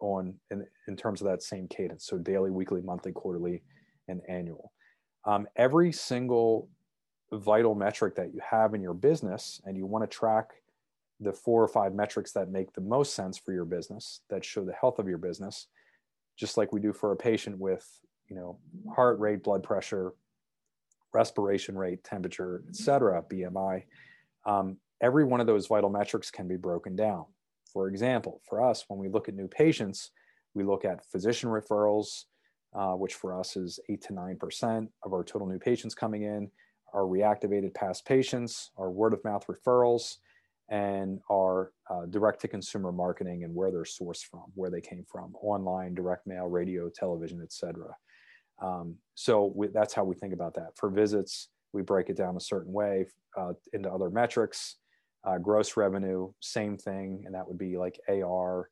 on in, in terms of that same cadence. So daily, weekly, monthly, quarterly, and annual. Um, every single vital metric that you have in your business, and you want to track the four or five metrics that make the most sense for your business, that show the health of your business, just like we do for a patient with you know, heart rate, blood pressure, respiration rate, temperature, etc., BMI. Um, every one of those vital metrics can be broken down. For example, for us, when we look at new patients, we look at physician referrals, uh, which for us is eight to nine percent of our total new patients coming in, our reactivated past patients, our word of mouth referrals, and our uh, direct to consumer marketing and where they're sourced from, where they came from, online, direct mail, radio, television, et cetera. Um, so we, that's how we think about that. For visits, we break it down a certain way uh, into other metrics. Uh, gross revenue, same thing, and that would be like AR,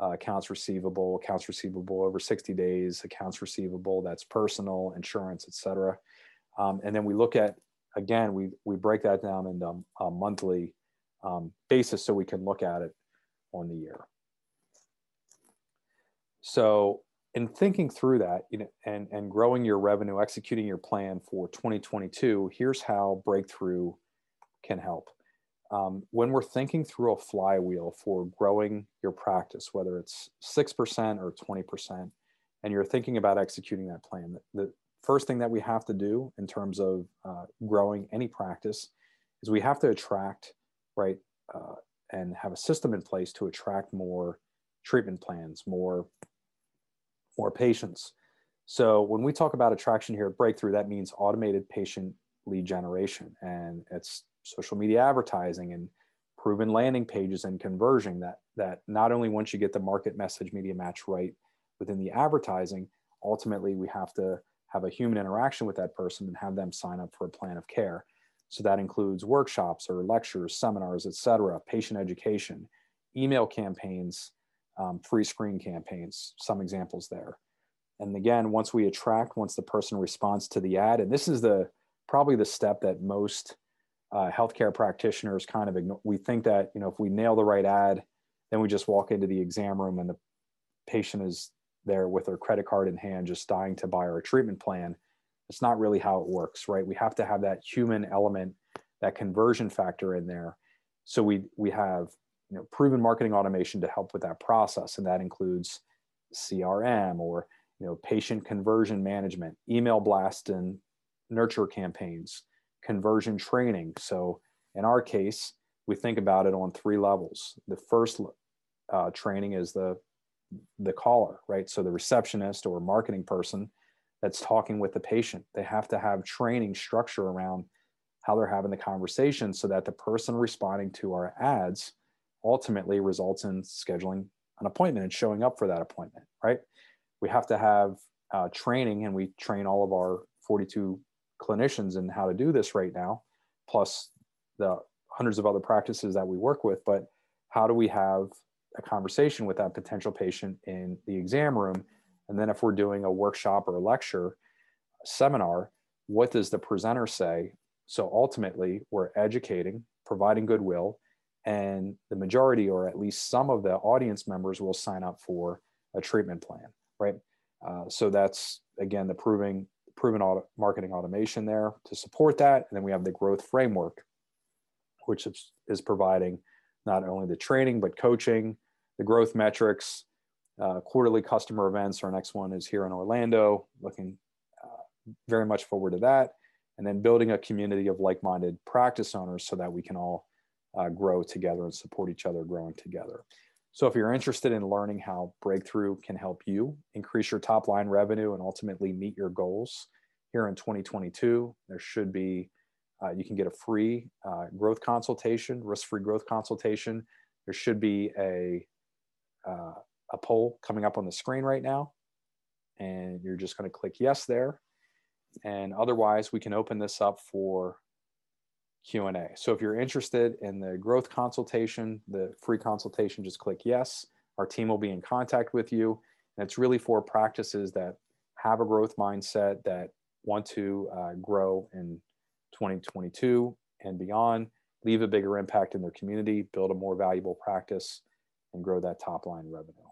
uh, accounts receivable, accounts receivable over 60 days, accounts receivable, that's personal, insurance, etc. Um, and then we look at, again, we, we break that down into a monthly um, basis so we can look at it on the year. So in thinking through that you know and and growing your revenue executing your plan for 2022 here's how breakthrough can help um, when we're thinking through a flywheel for growing your practice, whether it's 6% or 20%, and you're thinking about executing that plan, the, first thing that we have to do in terms of uh, growing any practice is we have to attract, right, uh, and have a system in place to attract more treatment plans, more, more patients. So when we talk about attraction here at Breakthrough, that means automated patient lead generation, and it's social media advertising and proven landing pages and conversion that that not only once you get the market message media match right within the advertising ultimately we have to have a human interaction with that person and have them sign up for a plan of care. So that includes workshops or lectures seminars etc patient education email campaigns um, free screen campaigns some examples there. And again once we attract once the person responds to the ad and this is the probably the step that most uh, healthcare practitioners kind of ignore. We think that you know if we nail the right ad, then we just walk into the exam room and the patient is there with their credit card in hand, just dying to buy our treatment plan. It's not really how it works, right? We have to have that human element, that conversion factor in there. So we we have you know proven marketing automation to help with that process, and that includes CRM or you know patient conversion management, email blast and nurture campaigns conversion training. So in our case, we think about it on three levels. The first uh, training is the the caller, right? So the receptionist or marketing person that's talking with the patient. They have to have training structure around how they're having the conversation so that the person responding to our ads ultimately results in scheduling an appointment and showing up for that appointment, right? We have to have uh, training and we train all of our 42 clinicians and how to do this right now, plus the hundreds of other practices that we work with. But how do we have a conversation with that potential patient in the exam room? And then if we're doing a workshop or a lecture, a seminar, what does the presenter say? So ultimately, we're educating, providing goodwill, and the majority, or at least some of the audience members, will sign up for a treatment plan, right? Uh, so that's again the proving proven auto, marketing automation there to support that. And then we have the growth framework, which is, is providing not only the training, but coaching, the growth metrics, uh, quarterly customer events. Our next one is here in Orlando, looking uh, very much forward to that. And then building a community of like minded practice owners so that we can all uh, grow together and support each other growing together. So if you're interested in learning how Breakthrough can help you increase your top line revenue and ultimately meet your goals here in 2022, there should be, uh, you can get a free uh, growth consultation, risk-free growth consultation. There should be a, uh, a poll coming up on the screen right now. And you're just gonna click yes there. And otherwise we can open this up for Q&A. So if you're interested in the growth consultation, the free consultation, just click yes. Our team will be in contact with you. And it's really for practices that have a growth mindset that want to uh, grow in 2022 and beyond, leave a bigger impact in their community, build a more valuable practice, and grow that top line revenue.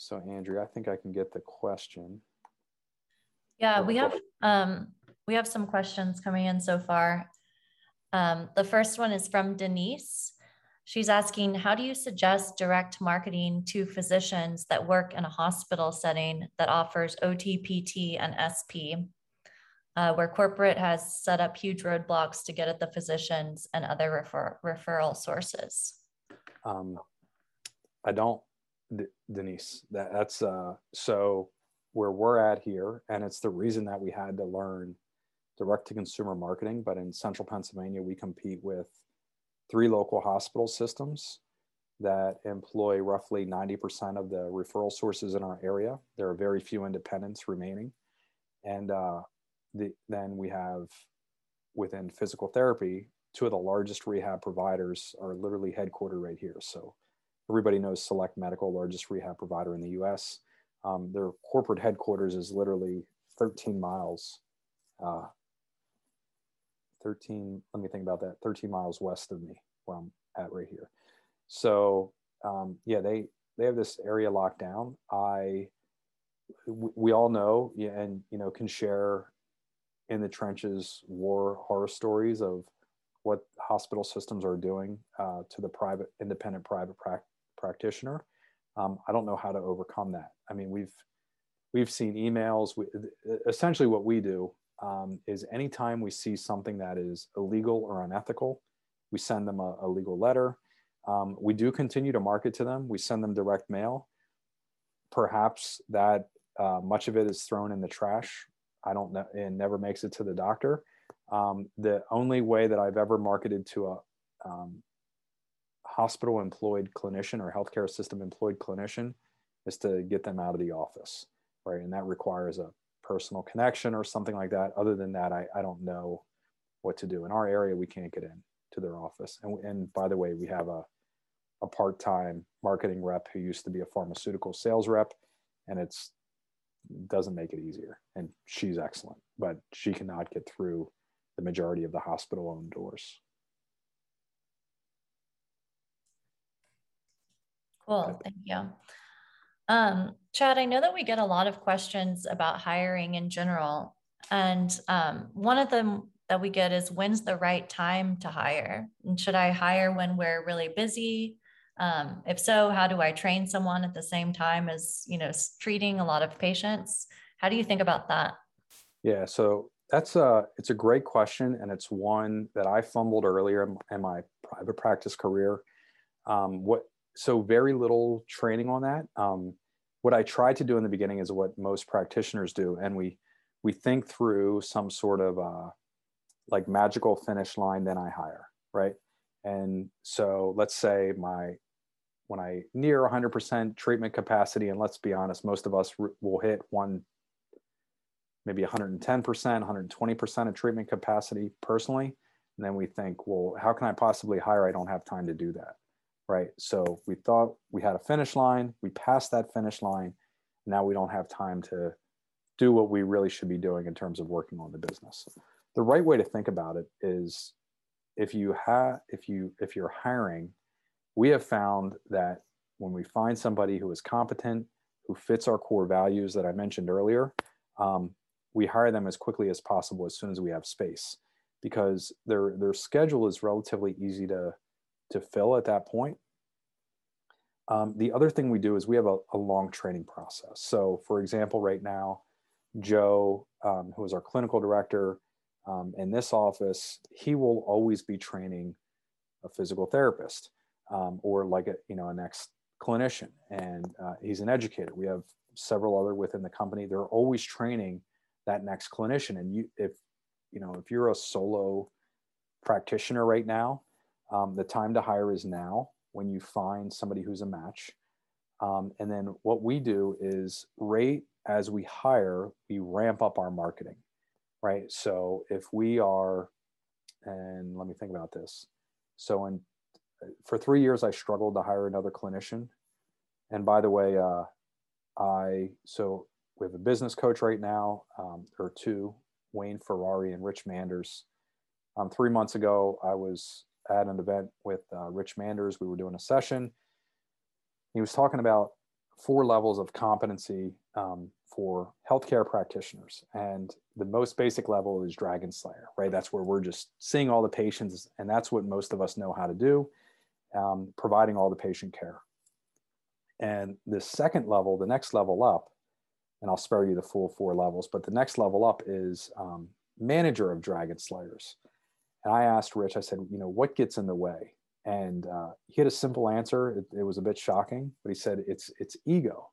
So Andrea, I think I can get the question. Yeah, we have um, we have some questions coming in so far. Um, the first one is from Denise. She's asking, how do you suggest direct marketing to physicians that work in a hospital setting that offers OTPT and SP, uh, where corporate has set up huge roadblocks to get at the physicians and other refer- referral sources? Um, I don't Denise. That, that's uh, so where we're at here, and it's the reason that we had to learn direct to consumer marketing. But in central Pennsylvania, we compete with three local hospital systems that employ roughly 90% of the referral sources in our area. There are very few independents remaining. And uh, the, then we have within physical therapy, two of the largest rehab providers are literally headquartered right here. So everybody knows Select Medical, largest rehab provider in the U.S. Um, their corporate headquarters is literally 13 miles. Uh, 13. Let me think about that. 13 miles west of me, where I'm at right here. So um, yeah, they they have this area locked down. I we all know and you know can share in the trenches war horror stories of what hospital systems are doing uh, to the private independent private pra- practitioner. Um, i don't know how to overcome that. I mean we've we've seen emails. We, essentially what we do um, is anytime we see something that is illegal or unethical we send them a, a legal letter. Um, we do continue to market to them. We send them direct mail. Perhaps that uh, much of it is thrown in the trash. I don't know and never makes it to the doctor. Um, the only way that i've ever marketed to a um, hospital employed clinician or healthcare system employed clinician is to get them out of the office right? And that requires a personal connection or something like that. Other than that i, I don't know what to do. In our area we can't get in to their office. And, and by the way we have a, a part-time marketing rep who used to be a pharmaceutical sales rep and it's doesn't make it easier. And she's excellent but she cannot get through the majority of the hospital owned doors cool thank you um, chad i know that we get a lot of questions about hiring in general and um, one of them that we get is when's the right time to hire and should i hire when we're really busy um, if so, how do I train someone at the same time as you know treating a lot of patients? How do you think about that? Yeah, so that's a it's a great question, and it's one that I fumbled earlier in, in my private practice career. Um, what so very little training on that. Um, what I tried to do in the beginning is what most practitioners do, and we we think through some sort of uh, like magical finish line. Then I hire, right? And so let's say my when I near 100% treatment capacity, and let's be honest, most of us will hit one, maybe 110%, 120% of treatment capacity personally. And then we think, well, how can I possibly hire? I don't have time to do that. Right. So we thought we had a finish line. We passed that finish line. Now we don't have time to do what we really should be doing in terms of working on the business. The right way to think about it is if you have if you if you're hiring we have found that when we find somebody who is competent, who fits our core values that I mentioned earlier, um, we hire them as quickly as possible as soon as we have space because their their schedule is relatively easy to to fill at that point. Um, the other thing we do is we have a, a, long training process. So, for example, right now, Joe, um, who is our clinical director um, in this office, he will always be training a physical therapist um, or like a you know a next clinician and uh, he's an educator we have several other within the company they're always training that next clinician and you if you know if you're a solo practitioner right now um, the time to hire is now when you find somebody who's a match um, and then what we do is rate as we hire we ramp up our marketing right so if we are and let me think about this so in for three years, I struggled to hire another clinician. And by the way, uh, I so we have a business coach right now, um, or two, Wayne Ferrari and Rich Manders. Um, three months ago, I was at an event with uh, Rich Manders. We were doing a session. He was talking about four levels of competency um, for healthcare practitioners. And the most basic level is Dragon Slayer, right? That's where we're just seeing all the patients, and that's what most of us know how to do um, providing all the patient care. And the second level, the next level up, and I'll spare you the full four levels, but the next level up is um, manager of Dragon Slayers. And I asked Rich, I said, you know, what gets in the way? And uh, he had a simple answer. It, it was a bit shocking, but he said, it's, it's ego.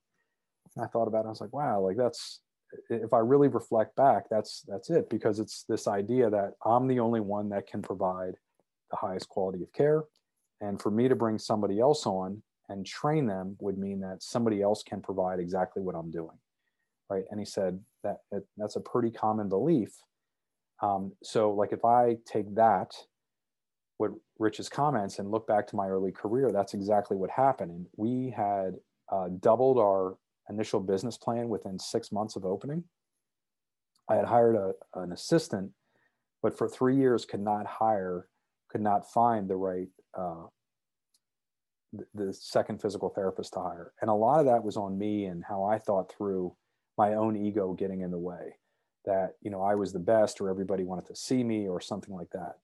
And I thought about it. I was like, wow, like that's, if I really reflect back, that's, that's it. Because it's this idea that I'm the only one that can provide the highest quality of care. And for me to bring somebody else on and train them would mean that somebody else can provide exactly what I'm doing. Right. And he said that it, that's a pretty common belief. Um, so, like, if I take that, what Rich's comments, and look back to my early career, that's exactly what happened. And we had uh, doubled our initial business plan within six months of opening. I had hired a, an assistant, but for three years could not hire, could not find the right uh, the, the second physical therapist to hire. And a lot of that was on me and how I thought through my own ego getting in the way that you know i was the best or everybody wanted to see me or something like that.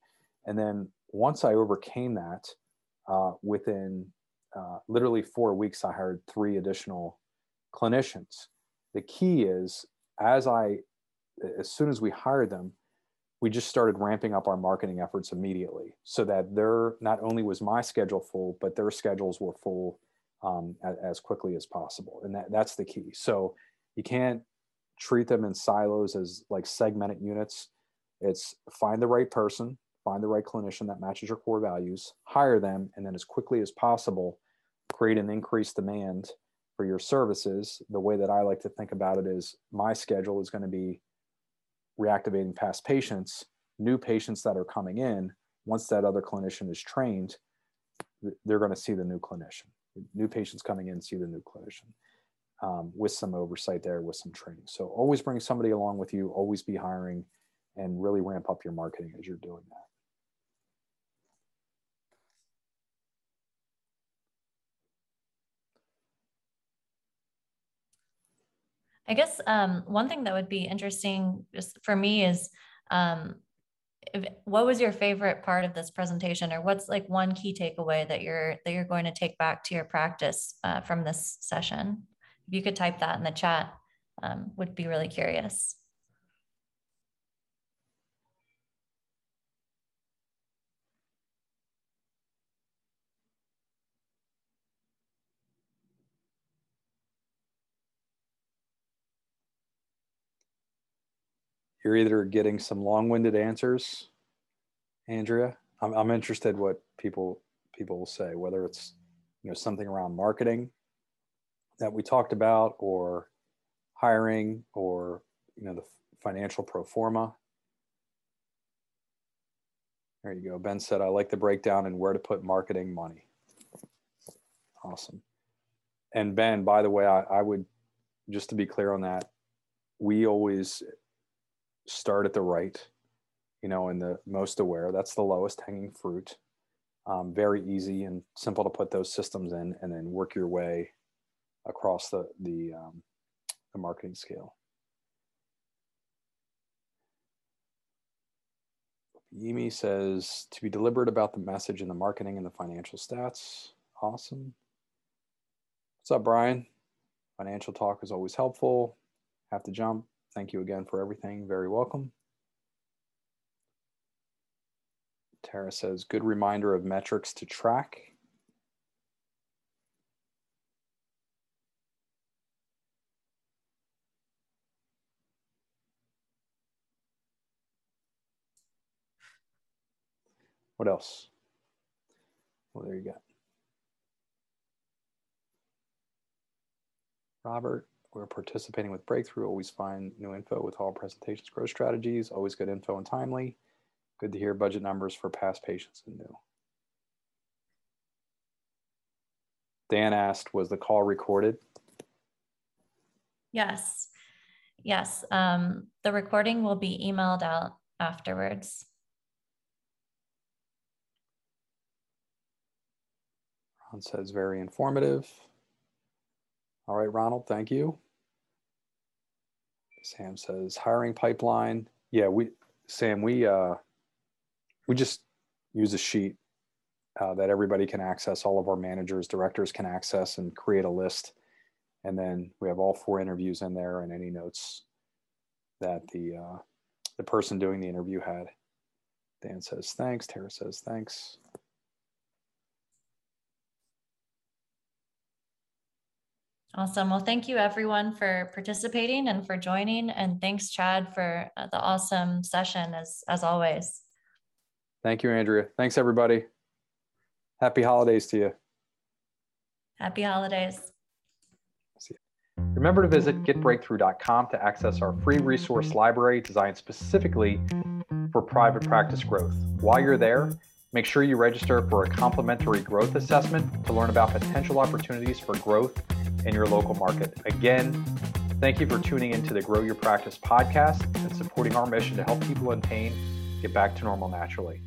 And then once i overcame that uh, within uh, literally four weeks i hired three additional clinicians. The key is as i as soon as we hired them we just started ramping up our marketing efforts immediately so that their not only was my schedule full but their schedules were full um, as, as, quickly as possible. And that, that's the key. So you can't treat them in silos as like segmented units. It's find the right person find the right clinician that matches your core values hire them and then as quickly as possible create an increased demand for your services. The way that i like to think about it is my schedule is going to be reactivating past patients new patients that are coming in. Once that other clinician is trained they're going to see the new clinician. New patients coming in see the new clinician um, with some oversight there with some training so always bring somebody along with you always be hiring and really ramp up your marketing as you're doing that I guess um, one thing that would be interesting just for me is um, if, what was your favorite part of this presentation, or what's like one key takeaway that you're that you're going to take back to your practice uh, from this session? If you could type that in the chat, um, would be really curious. you're either getting some long-winded answers, Andrea. I'm, I'm interested what people people will say, whether it's you know something around marketing that we talked about, or hiring, or you know the financial pro forma. There you go. Ben said, I like the breakdown and where to put marketing money. Awesome. And Ben, by the way, I, I would just to be clear on that, we always start at the right, you know, and the most aware. That's the lowest hanging fruit. Um, very easy and simple to put those systems in, and then work your way across the the, um, the marketing scale. Yimi says to be deliberate about the message and the marketing and the financial stats. Awesome. What's up, Brian? Financial talk is always helpful. Have to jump. Thank you again for everything. Very welcome. Tara says, good reminder of metrics to track. What else? Well, there you go. Robert, we're participating with Breakthrough. Always find new info with all presentations, growth strategies. Always good info and timely. Good to hear budget numbers for past patients and new. Dan asked, was the call recorded? Yes. Yes. Um, the recording will be emailed out afterwards. Ron says very informative. All right, Ronald, thank you. Sam says hiring pipeline. Yeah, we Sam, we uh we just use a sheet uh, that everybody can access, all of our managers, directors can access and create a list. And then we have all four interviews in there and any notes that the uh, the person doing the interview had. Dan says thanks. Tara says thanks. Awesome. Well, thank you everyone for participating and for joining. And thanks, Chad, for uh, the awesome session as, as always. Thank you, Andrea. Thanks, everybody. Happy holidays to you. Happy holidays. Remember to visit getbreakthrough.com to access our free resource library designed specifically for private practice growth. While you're there, make sure you register for a complimentary growth assessment to learn about potential opportunities for growth in your local market. Again, thank you for tuning into the Grow Your Practice podcast and supporting our mission to help people in pain get back to normal naturally.